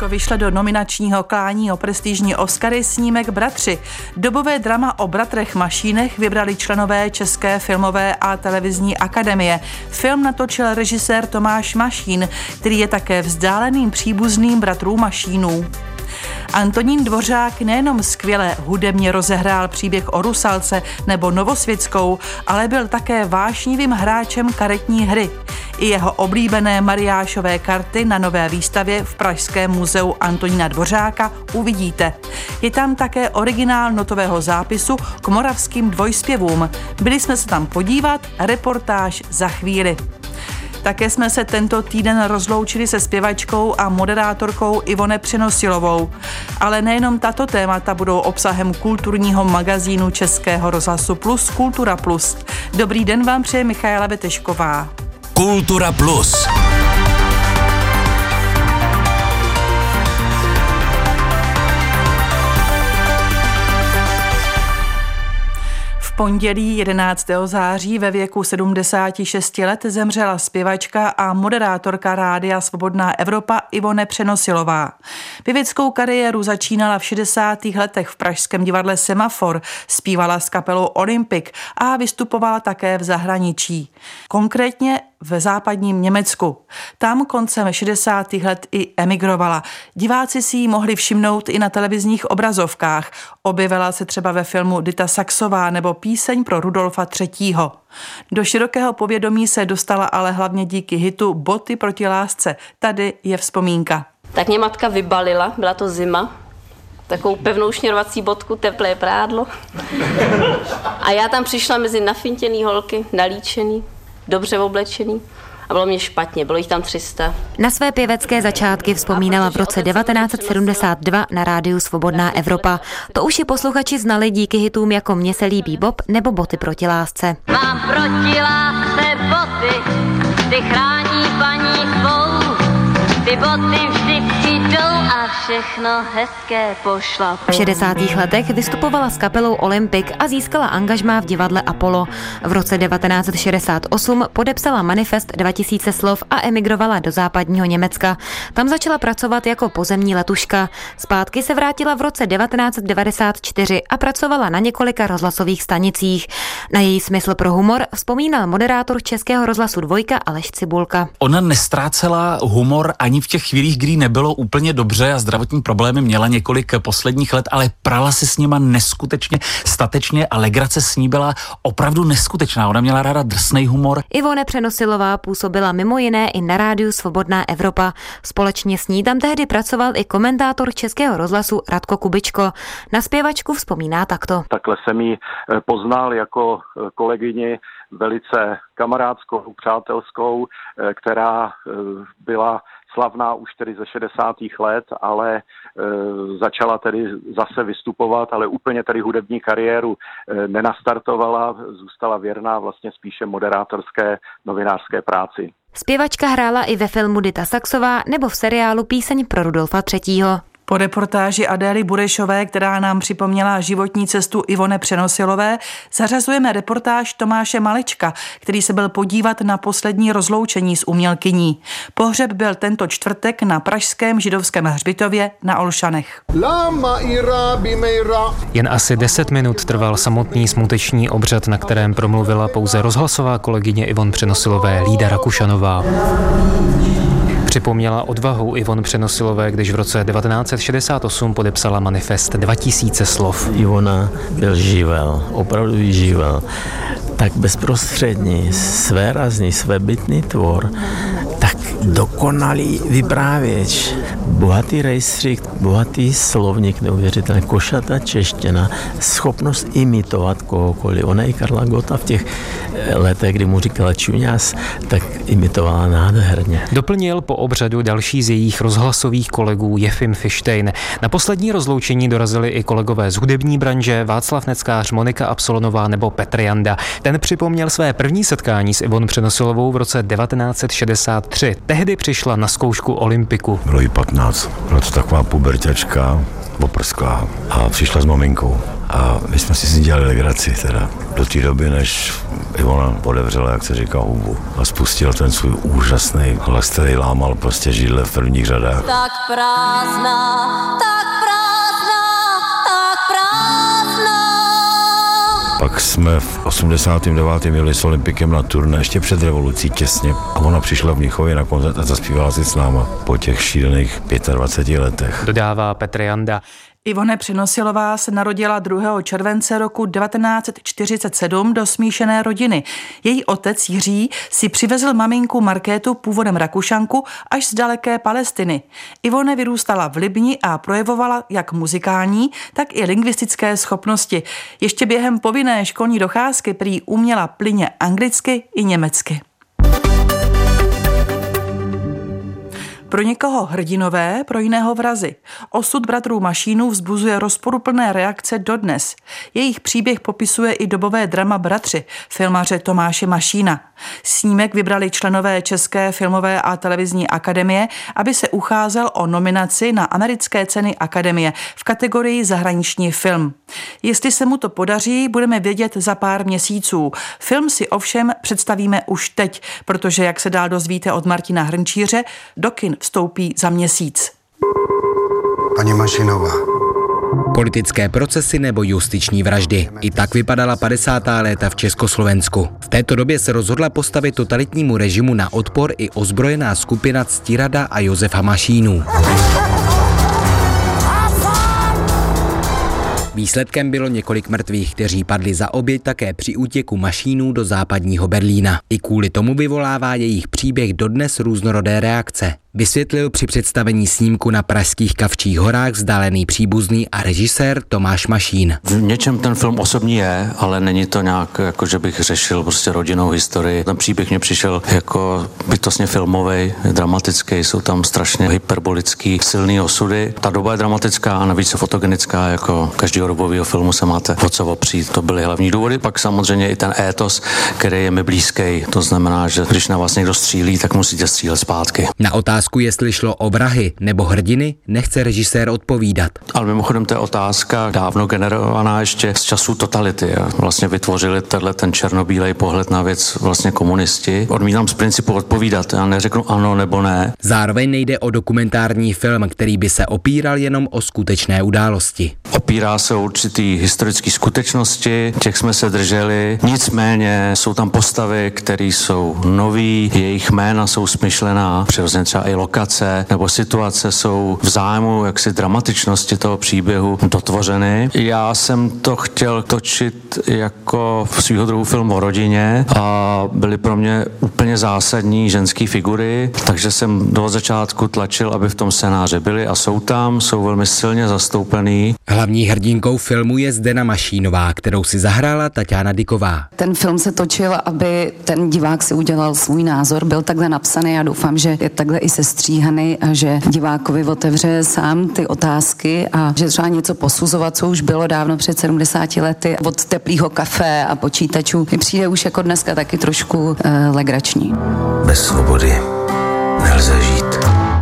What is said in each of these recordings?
Slovensko vyšle do nominačního klání o prestižní Oscary snímek Bratři. Dobové drama o bratrech Mašínech vybrali členové České filmové a televizní akademie. Film natočil režisér Tomáš Mašín, který je také vzdáleným příbuzným bratrů Mašínů. Antonín Dvořák nejenom skvěle hudebně rozehrál příběh o Rusalce nebo Novosvětskou, ale byl také vášnivým hráčem karetní hry. I jeho oblíbené Mariášové karty na nové výstavě v Pražském muzeu Antonína Dvořáka uvidíte. Je tam také originál notového zápisu k moravským dvojspěvům. Byli jsme se tam podívat, reportáž za chvíli. Také jsme se tento týden rozloučili se zpěvačkou a moderátorkou Ivone Přenosilovou. Ale nejenom tato témata budou obsahem kulturního magazínu Českého rozhlasu Plus Kultura Plus. Dobrý den vám přeje Michaela Betešková. Kultura Plus. Pondělí 11. září ve věku 76 let zemřela zpěvačka a moderátorka rádia Svobodná Evropa Ivone Přenosilová. Pěveckou kariéru začínala v 60. letech v pražském divadle Semafor, zpívala s kapelou Olympic a vystupovala také v zahraničí. Konkrétně v západním Německu. Tam koncem 60. let i emigrovala. Diváci si ji mohli všimnout i na televizních obrazovkách. Objevila se třeba ve filmu Dita Saxová nebo Píseň pro Rudolfa III. Do širokého povědomí se dostala ale hlavně díky hitu Boty proti lásce. Tady je vzpomínka. Tak mě matka vybalila, byla to zima, takovou pevnou šněrovací bodku, teplé prádlo. A já tam přišla mezi nafintěný holky, nalíčený, dobře oblečený a bylo mě špatně, bylo jich tam 300. Na své pěvecké začátky vzpomínala v roce 1972 na rádiu Svobodná Evropa. To už i posluchači znali díky hitům jako Mně se líbí Bob nebo Boty proti lásce. Mám proti lásce boty, ty chrání paní svou, ty boty vždy a všechno hezké pošla. V 60. letech vystupovala s kapelou Olympic a získala angažmá v divadle Apollo. V roce 1968 podepsala manifest 2000 slov a emigrovala do západního Německa. Tam začala pracovat jako pozemní letuška. Zpátky se vrátila v roce 1994 a pracovala na několika rozhlasových stanicích. Na její smysl pro humor vzpomínal moderátor Českého rozhlasu Dvojka Aleš Cibulka. Ona nestrácela humor ani v těch chvílích, kdy nebylo úplně dobře a zdravotní problémy měla několik posledních let, ale prala se s nima neskutečně statečně a legrace s ní byla opravdu neskutečná. Ona měla ráda drsný humor. Ivone Přenosilová působila mimo jiné i na rádiu Svobodná Evropa. Společně s ní tam tehdy pracoval i komentátor Českého rozhlasu Radko Kubičko. Na zpěvačku vzpomíná takto. Takhle jsem ji eh, poznal jako eh, kolegyni velice kamarádskou, přátelskou, eh, která byla slavná už tedy ze 60. let, ale e, začala tedy zase vystupovat, ale úplně tedy hudební kariéru e, nenastartovala, zůstala věrná vlastně spíše moderátorské novinářské práci. Zpěvačka hrála i ve filmu Dita Saxová nebo v seriálu Píseň pro Rudolfa III. Po reportáži Adély Burešové, která nám připomněla životní cestu Ivone Přenosilové, zařazujeme reportáž Tomáše Malička, který se byl podívat na poslední rozloučení s umělkyní. Pohřeb byl tento čtvrtek na pražském židovském hřbitově na Olšanech. Jen asi 10 minut trval samotný smuteční obřad, na kterém promluvila pouze rozhlasová kolegyně Ivon Přenosilové Lída Rakušanová. Připomněla odvahu Ivon Přenosilové, když v roce 1968 podepsala manifest 2000 slov. Ivona byl živel, opravdu živel, tak bezprostřední, svérazný, svébytný tvor, tak dokonalý vyprávěč, bohatý rejstřík, bohatý slovník, neuvěřitelný, košata čeština, schopnost imitovat kohokoliv. Ona i Karla Gota v těch letech, kdy mu říkala čuňas, tak imitovala nádherně. Doplnil po obřadu další z jejich rozhlasových kolegů Jefim Fištejn. Na poslední rozloučení dorazili i kolegové z hudební branže Václav Neckář, Monika Absolonová nebo Petr Janda. Ten připomněl své první setkání s Ivon Přenosilovou v roce 1963. Tehdy přišla na zkoušku Olympiku. Bylo jí 15. Byla to taková puberťačka, oprsklá a přišla s maminkou. A my jsme si s ní dělali legraci teda do té doby, než Ivona podevřela, jak se říká, hubu a spustil ten svůj úžasný hlas, který lámal prostě židle v prvních řadách. Tak prázdná, tak prázdná, tak prázdná. Pak jsme v 89. jeli s Olympikem na turné ještě před revolucí těsně a ona přišla v Mnichově na koncert a zaspívala si s náma po těch šílených 25 letech. Dodává Petr Janda. Ivone Přinosilová se narodila 2. července roku 1947 do smíšené rodiny. Její otec Jiří si přivezl maminku Markétu původem Rakušanku až z daleké Palestiny. Ivone vyrůstala v Libni a projevovala jak muzikální, tak i lingvistické schopnosti. Ještě během povinné školní docházky prý uměla plyně anglicky i německy. Pro někoho hrdinové, pro jiného vrazy. Osud bratrů Mašínů vzbuzuje rozporuplné reakce dodnes. Jejich příběh popisuje i dobové drama Bratři, filmaře Tomáše Mašína. Snímek vybrali členové České filmové a televizní akademie, aby se ucházel o nominaci na americké ceny akademie v kategorii zahraniční film. Jestli se mu to podaří, budeme vědět za pár měsíců. Film si ovšem představíme už teď, protože, jak se dál dozvíte od Martina Hrnčíře, do kin vstoupí za měsíc. Paní Mašinová. Politické procesy nebo justiční vraždy. I tak vypadala 50. léta v Československu. V této době se rozhodla postavit totalitnímu režimu na odpor i ozbrojená skupina Ctirada a Josefa Mašínů. Výsledkem bylo několik mrtvých, kteří padli za oběť také při útěku mašínů do západního Berlína. I kvůli tomu vyvolává jejich příběh dodnes různorodé reakce. Vysvětlil při představení snímku na pražských Kavčích horách vzdálený příbuzný a režisér Tomáš Mašín. V něčem ten film osobní je, ale není to nějak, jako že bych řešil prostě rodinnou historii. Ten příběh mě přišel jako bytostně filmový, dramatický, jsou tam strašně hyperbolický, silný osudy. Ta doba je dramatická a navíc fotogenická, jako každého dobového filmu se máte o co opřít. To byly hlavní důvody. Pak samozřejmě i ten étos, který je mi blízký. To znamená, že když na vás někdo střílí, tak musíte střílet zpátky. Na otázku, jestli šlo o vrahy nebo hrdiny, nechce režisér odpovídat. Ale mimochodem to je otázka dávno generovaná ještě z časů totality. Vlastně vytvořili tenhle ten černobílej pohled na věc vlastně komunisti. Odmítám z principu odpovídat. Já neřeknu ano nebo ne. Zároveň nejde o dokumentární film, který by se opíral jenom o skutečné události. Opírá se o určitý historické skutečnosti, těch jsme se drželi. Nicméně jsou tam postavy, které jsou nový, jejich jména jsou smyšlená, přirozeně třeba i lokace nebo situace jsou v zájmu jaksi dramatičnosti toho příběhu dotvořeny. Já jsem to chtěl točit jako svýho druhu film o rodině a byly pro mě úplně zásadní ženské figury, takže jsem do začátku tlačil, aby v tom scénáři byly a jsou tam, jsou velmi silně zastoupený. Hlavní hrdinkou filmu je Zdena Mašínová, kterou si zahrála Tatiana Diková. Ten film se točil, aby ten divák si udělal svůj názor, byl takhle napsaný a doufám, že je takhle i sestříhaný a že divákovi otevře sám ty otázky a že třeba něco posuzovat, co už bylo dávno před 70 lety od teplého kafe a počítačů, mi přijde už jako dneska taky trošku eh, legrační. Bez svobody nelze žít.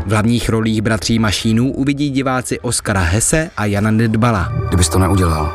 V hlavních rolích bratří Mašínů uvidí diváci Oskara Hese a Jana Nedbala. Kdybys to neudělal,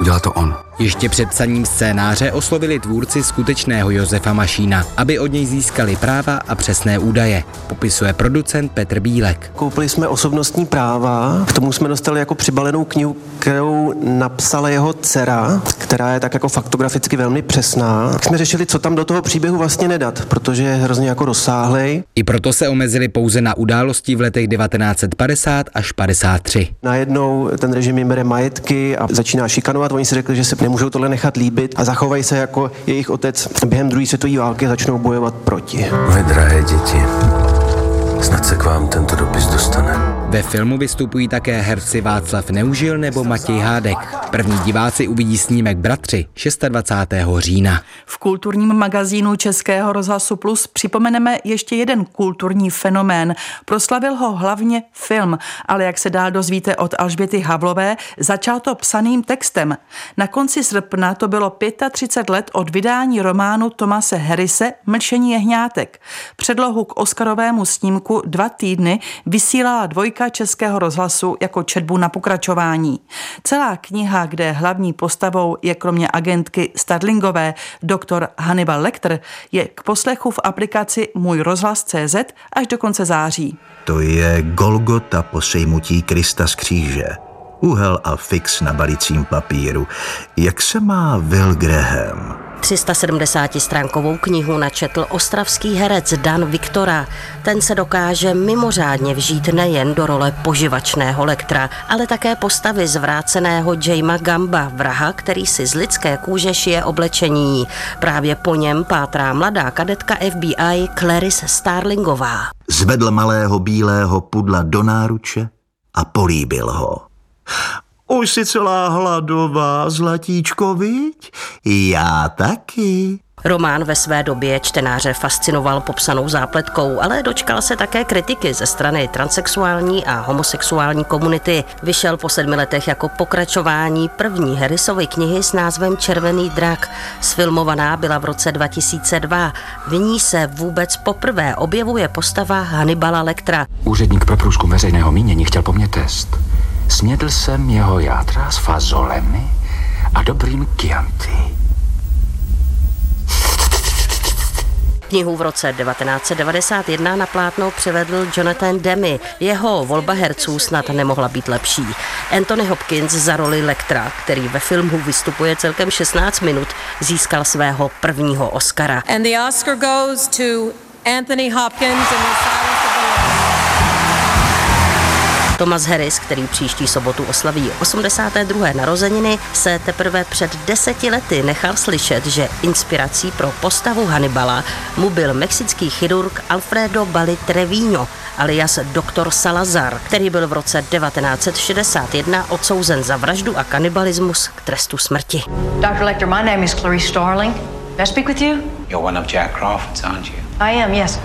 udělá to on. Ještě před psaním scénáře oslovili tvůrci skutečného Josefa Mašína, aby od něj získali práva a přesné údaje, popisuje producent Petr Bílek. Koupili jsme osobnostní práva, k tomu jsme dostali jako přibalenou knihu, kterou napsala jeho dcera, která je tak jako faktograficky velmi přesná. Tak jsme řešili, co tam do toho příběhu vlastně nedat, protože je hrozně jako rozsáhlej. I proto se omezili pouze na události v letech 1950 až 53. Najednou ten režim jim bere majetky a začíná šikanovat. Oni si řekli, že se nemůžou tohle nechat líbit a zachovají se jako jejich otec během druhé světové války začnou bojovat proti. Moje drahé děti, snad se k vám tento dopis dostane. Ve filmu vystupují také herci Václav Neužil nebo Matěj Hádek. První diváci uvidí snímek Bratři 26. října. V kulturním magazínu Českého rozhlasu Plus připomeneme ještě jeden kulturní fenomén. Proslavil ho hlavně film, ale jak se dál dozvíte od Alžběty Havlové, začal to psaným textem. Na konci srpna to bylo 35 let od vydání románu Tomase Harrise Mlčení jehňátek. Předlohu k Oscarovému snímku dva týdny vysílala dvojka archiva Českého rozhlasu jako četbu na pokračování. Celá kniha, kde hlavní postavou je kromě agentky Starlingové doktor Hannibal Lecter, je k poslechu v aplikaci Můj rozhlas CZ až do konce září. To je Golgota po sejmutí Krista z kříže. Úhel a fix na balicím papíru. Jak se má Will Graham? 370-stránkovou knihu načetl ostravský herec Dan Viktora. Ten se dokáže mimořádně vžít nejen do role poživačného lektra, ale také postavy zvráceného Jamea Gamba, vraha, který si z lidské kůže šije oblečení. Právě po něm pátrá mladá kadetka FBI Clarice Starlingová. Zvedl malého bílého pudla do náruče a políbil ho. Už si celá hladová, zlatíčko, viď? Já taky. Román ve své době čtenáře fascinoval popsanou zápletkou, ale dočkal se také kritiky ze strany transexuální a homosexuální komunity. Vyšel po sedmi letech jako pokračování první Harrisovy knihy s názvem Červený drak. Sfilmovaná byla v roce 2002. V ní se vůbec poprvé objevuje postava Hannibala Lectra. Úředník pro průzkum veřejného mínění chtěl po mně test. Snědl jsem jeho játra s fazolemi a dobrým kianty. Knihu v roce 1991 na plátno přivedl Jonathan Demi. Jeho volba herců snad nemohla být lepší. Anthony Hopkins za roli Lektra, který ve filmu vystupuje celkem 16 minut, získal svého prvního Oscara. And the Oscar goes to Anthony Hopkins in the Thomas Harris, který příští sobotu oslaví 82. narozeniny, se teprve před deseti lety nechal slyšet, že inspirací pro postavu Hannibala mu byl mexický chirurg Alfredo Bali Trevino, alias doktor Salazar, který byl v roce 1961 odsouzen za vraždu a kanibalismus k trestu smrti. Dr. Lecter, my name is Clarice Starling. May I speak with you? You're one of Jack Crawford's, aren't you? I am, yes.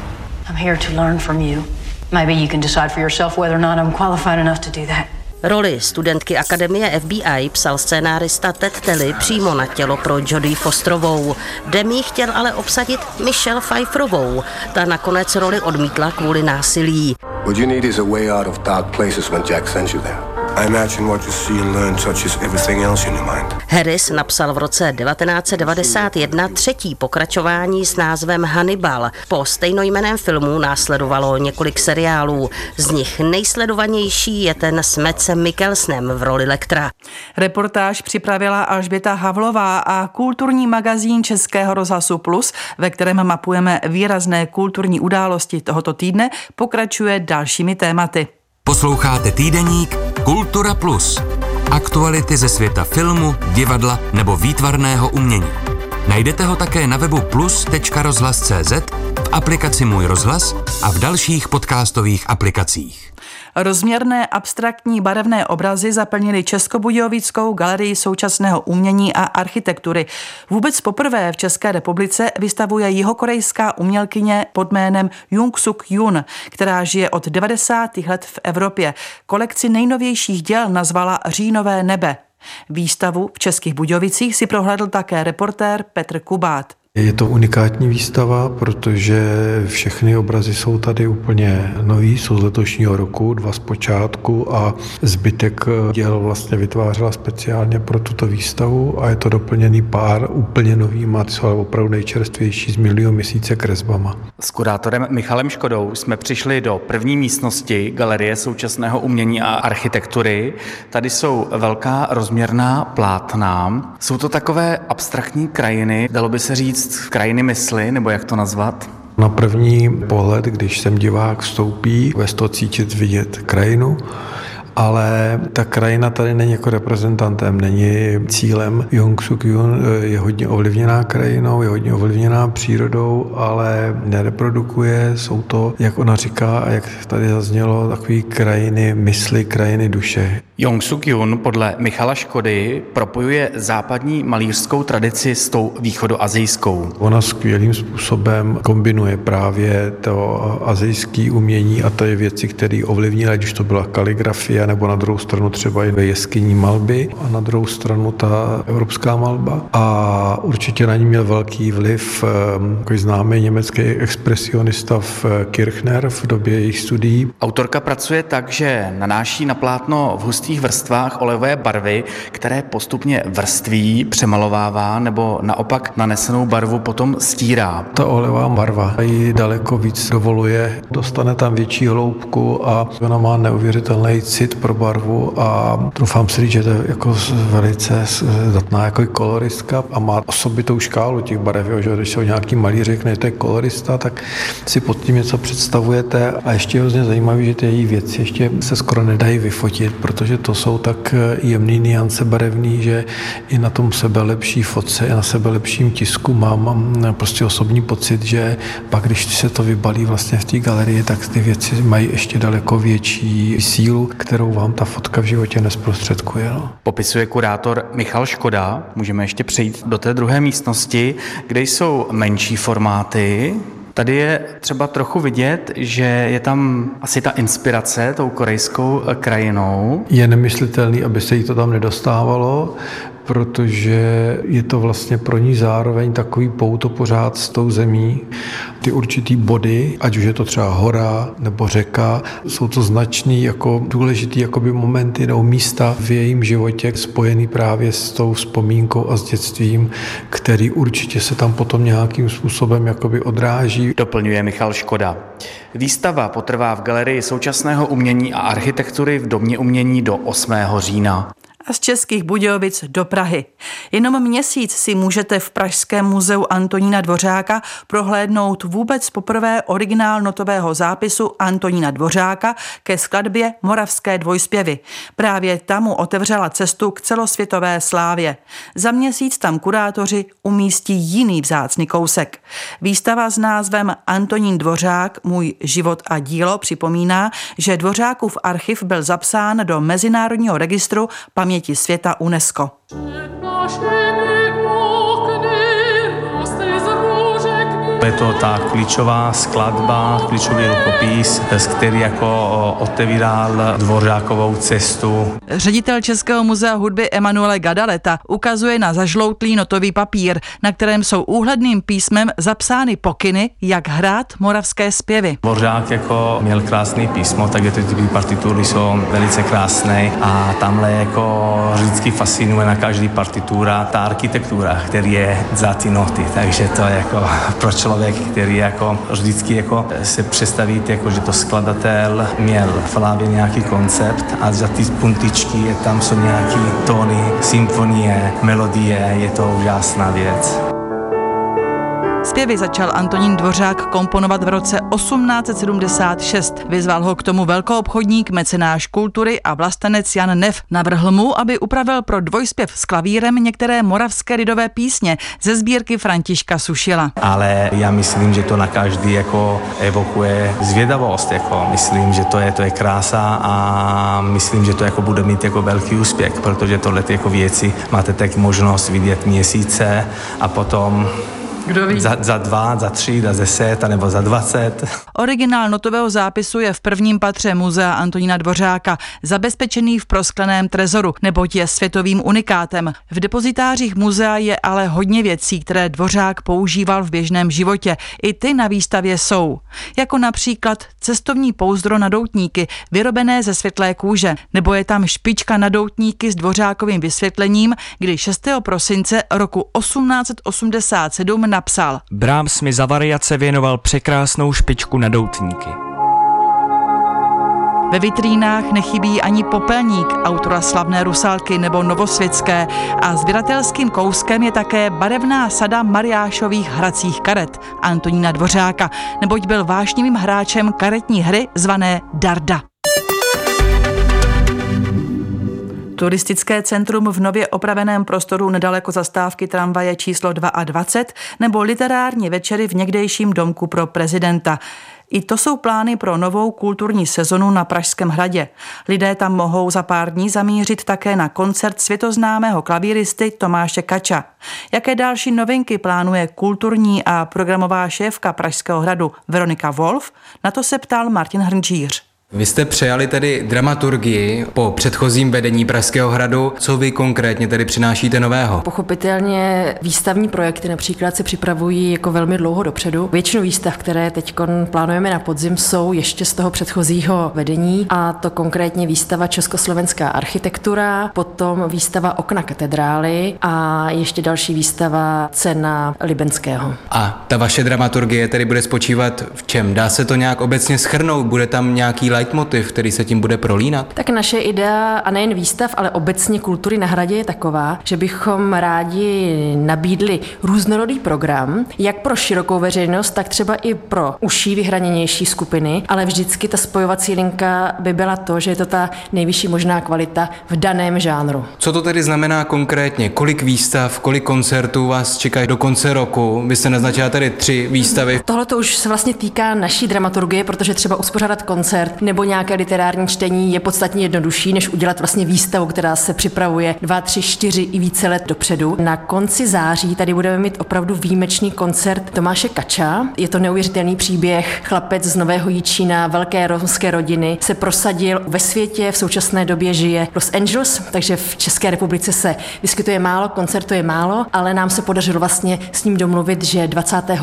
I'm here to learn from you. Maybe you can decide for yourself whether or not I'm qualified enough to do that. Roli studentky Akademie FBI psal scénárista Ted Telly přímo na tělo pro Jodie Fosterovou. Demi chtěl ale obsadit Michelle Pfeifferovou. Ta nakonec roli odmítla kvůli násilí. What you need is a way out of dark places when Jack sends you there. I imagine what you see and learn touches everything else in your mind. Harris napsal v roce 1991 třetí pokračování s názvem Hannibal. Po stejnojmeném filmu následovalo několik seriálů. Z nich nejsledovanější je ten s Mecem Mikkelsnem v roli Lektra. Reportáž připravila Alžběta Havlová a kulturní magazín Českého rozhlasu Plus, ve kterém mapujeme výrazné kulturní události tohoto týdne, pokračuje dalšími tématy. Posloucháte týdeník Kultura Plus. Aktuality ze světa filmu, divadla nebo výtvarného umění. Najdete ho také na webu plus.rozhlas.cz, v aplikaci Můj rozhlas a v dalších podcastových aplikacích. Rozměrné abstraktní barevné obrazy zaplnily Českobudějovickou galerii současného umění a architektury. Vůbec poprvé v České republice vystavuje jihokorejská umělkyně pod jménem Jung Suk Yun, která žije od 90. let v Evropě. Kolekci nejnovějších děl nazvala Říjnové nebe. Výstavu v Českých Budějovicích si prohlédl také reportér Petr Kubát. Je to unikátní výstava, protože všechny obrazy jsou tady úplně nový, jsou z letošního roku, dva z počátku a zbytek děl vlastně vytvářela speciálně pro tuto výstavu a je to doplněný pár úplně novýma, jsou ale opravdu nejčerstvější z milion měsíce kresbama. S kurátorem Michalem Škodou jsme přišli do první místnosti Galerie současného umění a architektury. Tady jsou velká rozměrná plátna. Jsou to takové abstraktní krajiny, dalo by se říct, říct krajiny mysli, nebo jak to nazvat? Na první pohled, když sem divák vstoupí, ve to cítit vidět krajinu, ale ta krajina tady není jako reprezentantem, není cílem. Jung Suk Yun je hodně ovlivněná krajinou, je hodně ovlivněná přírodou, ale nereprodukuje, jsou to, jak ona říká a jak tady zaznělo, takové krajiny mysli, krajiny duše. Jung Suk Yun podle Michala Škody propojuje západní malířskou tradici s tou východoazijskou. Ona skvělým způsobem kombinuje právě to azijské umění a to je věci, které ovlivnily, ať už to byla kaligrafie, nebo na druhou stranu třeba i ve jeskyní malby a na druhou stranu ta evropská malba. A určitě na ní měl velký vliv takový známý německý expresionista v Kirchner v době jejich studií. Autorka pracuje tak, že nanáší na plátno v hustých vrstvách olejové barvy, které postupně vrství, přemalovává nebo naopak nanesenou barvu potom stírá. Ta olejová barva ji daleko víc dovoluje, dostane tam větší hloubku a ona má neuvěřitelný cit pro barvu a doufám si říct, že to je jako velice zdatná jako koloristka a má osobitou škálu těch barev, jo, že když se o nějaký malý řekne, že to je kolorista, tak si pod tím něco představujete. A ještě je hrozně zajímavé, že ty její věci ještě se skoro nedají vyfotit, protože to jsou tak jemný niance barevný, že i na tom sebe lepší fotce, i na sebe lepším tisku mám prostě osobní pocit, že pak, když se to vybalí vlastně v té galerii, tak ty věci mají ještě daleko větší sílu, kterou vám ta fotka v životě nesprostředkuje. No. Popisuje kurátor Michal Škoda. Můžeme ještě přejít do té druhé místnosti, kde jsou menší formáty, Tady je třeba trochu vidět, že je tam asi ta inspirace tou korejskou krajinou. Je nemyslitelný, aby se jí to tam nedostávalo protože je to vlastně pro ní zároveň takový pouto pořád s tou zemí. Ty určitý body, ať už je to třeba hora nebo řeka, jsou to značný jako důležitý jakoby momenty nebo místa v jejím životě spojený právě s tou vzpomínkou a s dětstvím, který určitě se tam potom nějakým způsobem jakoby odráží. Doplňuje Michal Škoda. Výstava potrvá v galerii současného umění a architektury v Domě umění do 8. října z Českých Budějovic do Prahy. Jenom měsíc si můžete v Pražském muzeu Antonína Dvořáka prohlédnout vůbec poprvé originál notového zápisu Antonína Dvořáka ke skladbě Moravské dvojspěvy. Právě tam mu otevřela cestu k celosvětové slávě. Za měsíc tam kurátoři umístí jiný vzácný kousek. Výstava s názvem Antonín Dvořák, můj život a dílo připomíná, že Dvořákův archiv byl zapsán do Mezinárodního registru paměti paměti světa UNESCO. Je to ta klíčová skladba, klíčový rukopis, z který jako otevíral Dvořákovou cestu. Ředitel Českého muzea hudby Emanuele Gadaleta ukazuje na zažloutlý notový papír, na kterém jsou úhledným písmem zapsány pokyny, jak hrát moravské zpěvy. Dvořák jako měl krásný písmo, takže ty partitury jsou velice krásné a tamhle jako vždycky fascinuje na každý partitura ta architektura, který je za ty noty, takže to je jako proč člověk, který jako vždycky jako se představí, jako, že to skladatel měl v hlavě nějaký koncept a za ty puntičky tam jsou nějaký tóny, symfonie, melodie, je to úžasná věc. Zpěvy začal Antonín Dvořák komponovat v roce 1876. Vyzval ho k tomu velkoobchodník, mecenáš kultury a vlastenec Jan Nev. Navrhl mu, aby upravil pro dvojspěv s klavírem některé moravské lidové písně ze sbírky Františka Sušila. Ale já myslím, že to na každý jako evokuje zvědavost. Jako myslím, že to je, to je krása a myslím, že to jako bude mít jako velký úspěch, protože tohle jako věci máte tak možnost vidět měsíce a potom kdo ví? Za, za dva, za tři, za deset, nebo za dvacet. Originál notového zápisu je v prvním patře muzea Antonína Dvořáka, zabezpečený v proskleném trezoru, neboť je světovým unikátem. V depozitářích muzea je ale hodně věcí, které Dvořák používal v běžném životě. I ty na výstavě jsou. Jako například cestovní pouzdro na doutníky, vyrobené ze světlé kůže, nebo je tam špička na doutníky s Dvořákovým vysvětlením, kdy 6. prosince roku 1887 napsal. Brahms mi za variace věnoval překrásnou špičku na doutníky. Ve vitrínách nechybí ani popelník autora slavné Rusalky nebo Novosvětské a sběratelským kouskem je také barevná sada Mariášových hracích karet Antonína Dvořáka, neboť byl vášnivým hráčem karetní hry zvané Darda. Turistické centrum v nově opraveném prostoru nedaleko zastávky tramvaje číslo 22 nebo literární večery v někdejším domku pro prezidenta. I to jsou plány pro novou kulturní sezonu na Pražském hradě. Lidé tam mohou za pár dní zamířit také na koncert světoznámého klavíristy Tomáše Kača. Jaké další novinky plánuje kulturní a programová šéfka Pražského hradu Veronika Wolf? Na to se ptal Martin Hrnčíř. Vy jste přejali tedy dramaturgii po předchozím vedení Pražského hradu. Co vy konkrétně tedy přinášíte nového? Pochopitelně výstavní projekty například se připravují jako velmi dlouho dopředu. Většinu výstav, které teď plánujeme na podzim, jsou ještě z toho předchozího vedení a to konkrétně výstava Československá architektura, potom výstava Okna katedrály a ještě další výstava Cena Libenského. A ta vaše dramaturgie tedy bude spočívat v čem? Dá se to nějak obecně schrnout? Bude tam nějaký leitmotiv, který se tím bude prolínat? Tak naše idea, a nejen výstav, ale obecně kultury na hradě je taková, že bychom rádi nabídli různorodý program, jak pro širokou veřejnost, tak třeba i pro užší vyhraněnější skupiny, ale vždycky ta spojovací linka by byla to, že je to ta nejvyšší možná kvalita v daném žánru. Co to tedy znamená konkrétně? Kolik výstav, kolik koncertů vás čeká do konce roku? Vy jste naznačila tady tři výstavy. Tohle to už se vlastně týká naší dramaturgie, protože třeba uspořádat koncert nebo nějaké literární čtení je podstatně jednodušší, než udělat vlastně výstavu, která se připravuje dva, tři, čtyři i více let dopředu. Na konci září tady budeme mít opravdu výjimečný koncert Tomáše Kača. Je to neuvěřitelný příběh. Chlapec z Nového Jíčína, velké romské rodiny, se prosadil ve světě, v současné době žije Los Angeles, takže v České republice se vyskytuje málo, koncertuje málo, ale nám se podařilo vlastně s ním domluvit, že 25.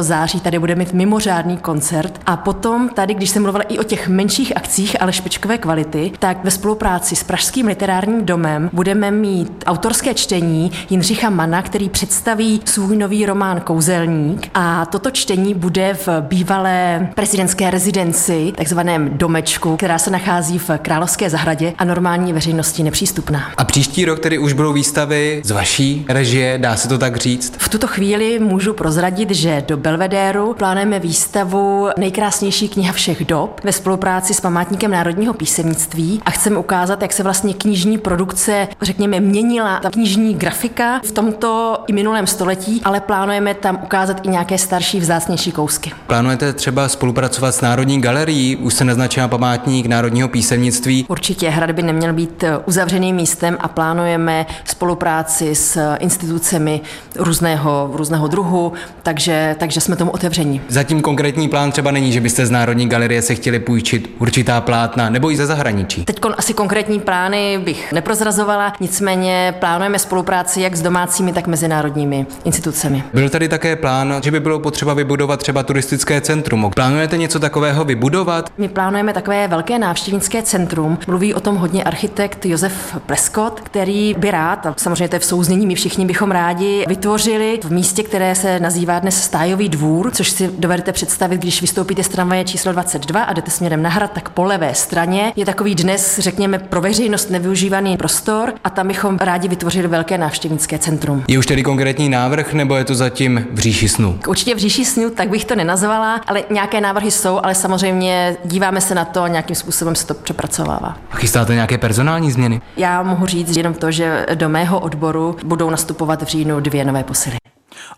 září tady bude mít mimořádný koncert a potom tady, když jsem mluvila i o těch menších akcích, ale špičkové kvality, tak ve spolupráci s Pražským literárním domem budeme mít autorské čtení Jindřicha Mana, který představí svůj nový román Kouzelník a toto čtení bude v bývalé prezidentské rezidenci, takzvaném domečku, která se nachází v Královské zahradě a normální veřejnosti nepřístupná. A příští rok tedy už budou výstavy z vaší režie, dá se to tak říct? V tuto chvíli můžu prozradit, že do Belvedéru plánujeme výstavu Nejkrásnější kniha všech dob ve spolupráci s Památníkem národního písemnictví a chceme ukázat, jak se vlastně knižní produkce, řekněme, měnila ta knižní grafika v tomto i minulém století, ale plánujeme tam ukázat i nějaké starší, vzácnější kousky. Plánujete třeba spolupracovat s Národní galerií? Už se naznačila památník národního písemnictví. Určitě hrad by neměl být uzavřeným místem a plánujeme spolupráci s institucemi různého, různého druhu, takže, takže jsme tomu otevření. Zatím konkrétní plán třeba není, že byste z Národní galerie se chtěli půjčit určitá plátna nebo i ze zahraničí. Teď asi konkrétní plány bych neprozrazovala, nicméně plánujeme spolupráci jak s domácími, tak mezinárodními institucemi. Byl tady také plán, že by bylo potřeba vybudovat třeba turistické centrum. Plánujete něco takového vybudovat? My plánujeme takové velké návštěvnické centrum. Mluví o tom hodně architekt Josef Pleskot, který by rád, a samozřejmě to je v souznění, my všichni bychom rádi vytvořili v místě, které se nazývá dnes Stájový dvůr, což si dovedete představit, když vystoupíte z tramvaje číslo 22 a jdete směrem na hrad, tak po levé straně je takový dnes, řekněme, pro veřejnost nevyužívaný prostor a tam bychom rádi vytvořili velké návštěvnické centrum. Je už tedy konkrétní návrh, nebo je to zatím v říši snů? Určitě v říši snů, tak bych to nenazvala, ale nějaké návrhy jsou, ale samozřejmě díváme se na to a nějakým způsobem se to přepracovává. A chystáte nějaké personální změny? Já mohu říct jenom to, že do mého odboru budou nastupovat v říjnu dvě nové posily.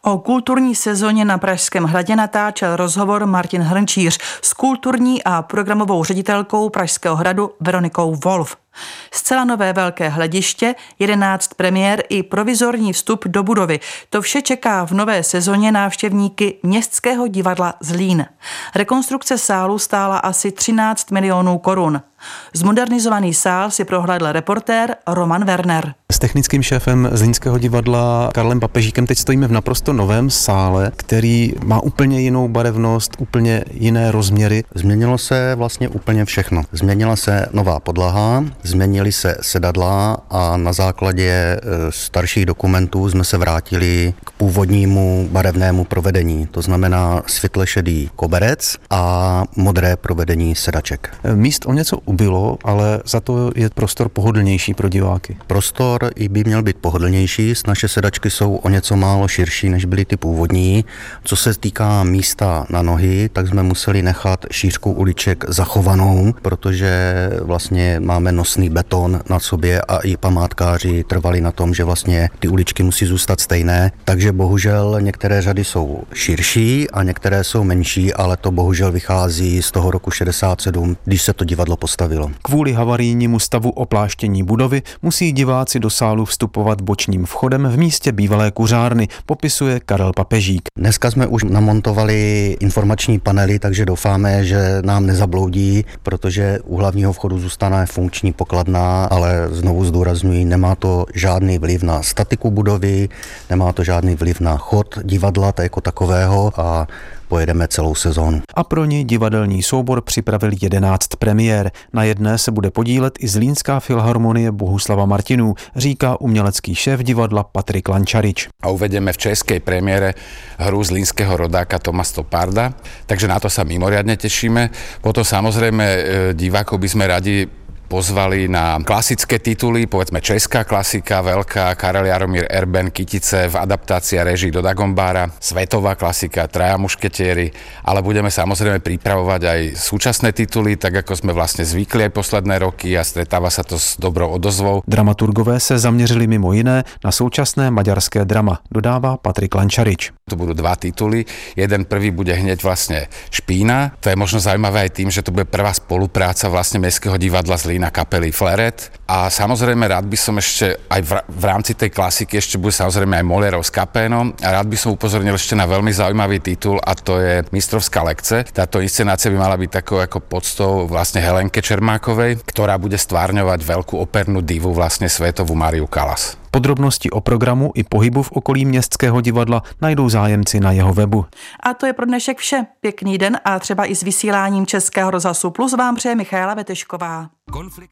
O kulturní sezóně na Pražském hradě natáčel rozhovor Martin Hrnčíř s kulturní a programovou ředitelkou Pražského hradu Veronikou Wolf. Zcela nové velké hlediště, 11 premiér i provizorní vstup do budovy. To vše čeká v nové sezóně návštěvníky Městského divadla Zlín. Rekonstrukce sálu stála asi 13 milionů korun. Zmodernizovaný sál si prohlédl reportér Roman Werner. S technickým šéfem Zlínského divadla Karlem Papežíkem teď stojíme v naprosto novém sále, který má úplně jinou barevnost, úplně jiné rozměry. Změnilo se vlastně úplně všechno. Změnila se nová podlaha, změnily se sedadla a na základě e, starších dokumentů jsme se vrátili k původnímu barevnému provedení. To znamená světle šedý koberec a modré provedení sedaček. Míst o něco ubylo, ale za to je prostor pohodlnější pro diváky. Prostor i by měl být pohodlnější, naše sedačky jsou o něco málo širší, než byly ty původní. Co se týká místa na nohy, tak jsme museli nechat šířku uliček zachovanou, protože vlastně máme nos krásný beton na sobě a i památkáři trvali na tom, že vlastně ty uličky musí zůstat stejné, takže bohužel některé řady jsou širší a některé jsou menší, ale to bohužel vychází z toho roku 67, když se to divadlo postavilo. Kvůli havarijnímu stavu opláštění budovy musí diváci do sálu vstupovat bočním vchodem v místě bývalé kuřárny, popisuje Karel Papežík. Dneska jsme už namontovali informační panely, takže doufáme, že nám nezabloudí, protože u hlavního vchodu zůstane funkční pokladna, ale znovu zdůrazňuji, nemá to žádný vliv na statiku budovy, nemá to žádný vliv na chod divadla jako takového a pojedeme celou sezónu. A pro ní divadelní soubor připravil 11 premiér. Na jedné se bude podílet i Zlínská filharmonie Bohuslava Martinů, říká umělecký šéf divadla Patrik Lančarič. A uvedeme v českej premiére hru zlínskeho rodáka Toma Stoparda, takže na to sa mimoriadne tešíme. Potom samozrejme e, divákov by sme radi pozvali na klasické tituly, povedzme česká klasika, veľká, Karel Jaromír Erben, Kytice v adaptácii režii do Dagombára, svetová klasika, Traja mušketieri, ale budeme samozrejme pripravovať aj súčasné tituly, tak ako sme vlastne zvykli aj posledné roky a stretáva sa to s dobrou odozvou. Dramaturgové se zaměřili mimo jiné na současné maďarské drama, dodává Patrik Lančarič. To budú dva tituly. Jeden prvý bude hneď vlastne Špína. To je možno zaujímavé aj tým, že to bude prvá spolupráca vlastne Mestského divadla Zlína kapely Fleret. A samozrejme rád by som ešte aj v, rámci tej klasiky ešte bude samozrejme aj Molierov s Capénom. A rád by som upozornil ešte na veľmi zaujímavý titul a to je Mistrovská lekce. Táto inscenácia by mala byť takou ako podstou vlastne Helenke Čermákovej, ktorá bude stvárňovať veľkú opernú divu vlastne svetovú Mariu Kalas. Podrobnosti o programu i pohybu v okolí Městského divadla najdou zájemci na jeho webu. A to je pro dnešek vše. Pěkný den a třeba i s vysíláním Českého rozhlasu Plus vám přeje Michaela Vetešková. Konflikt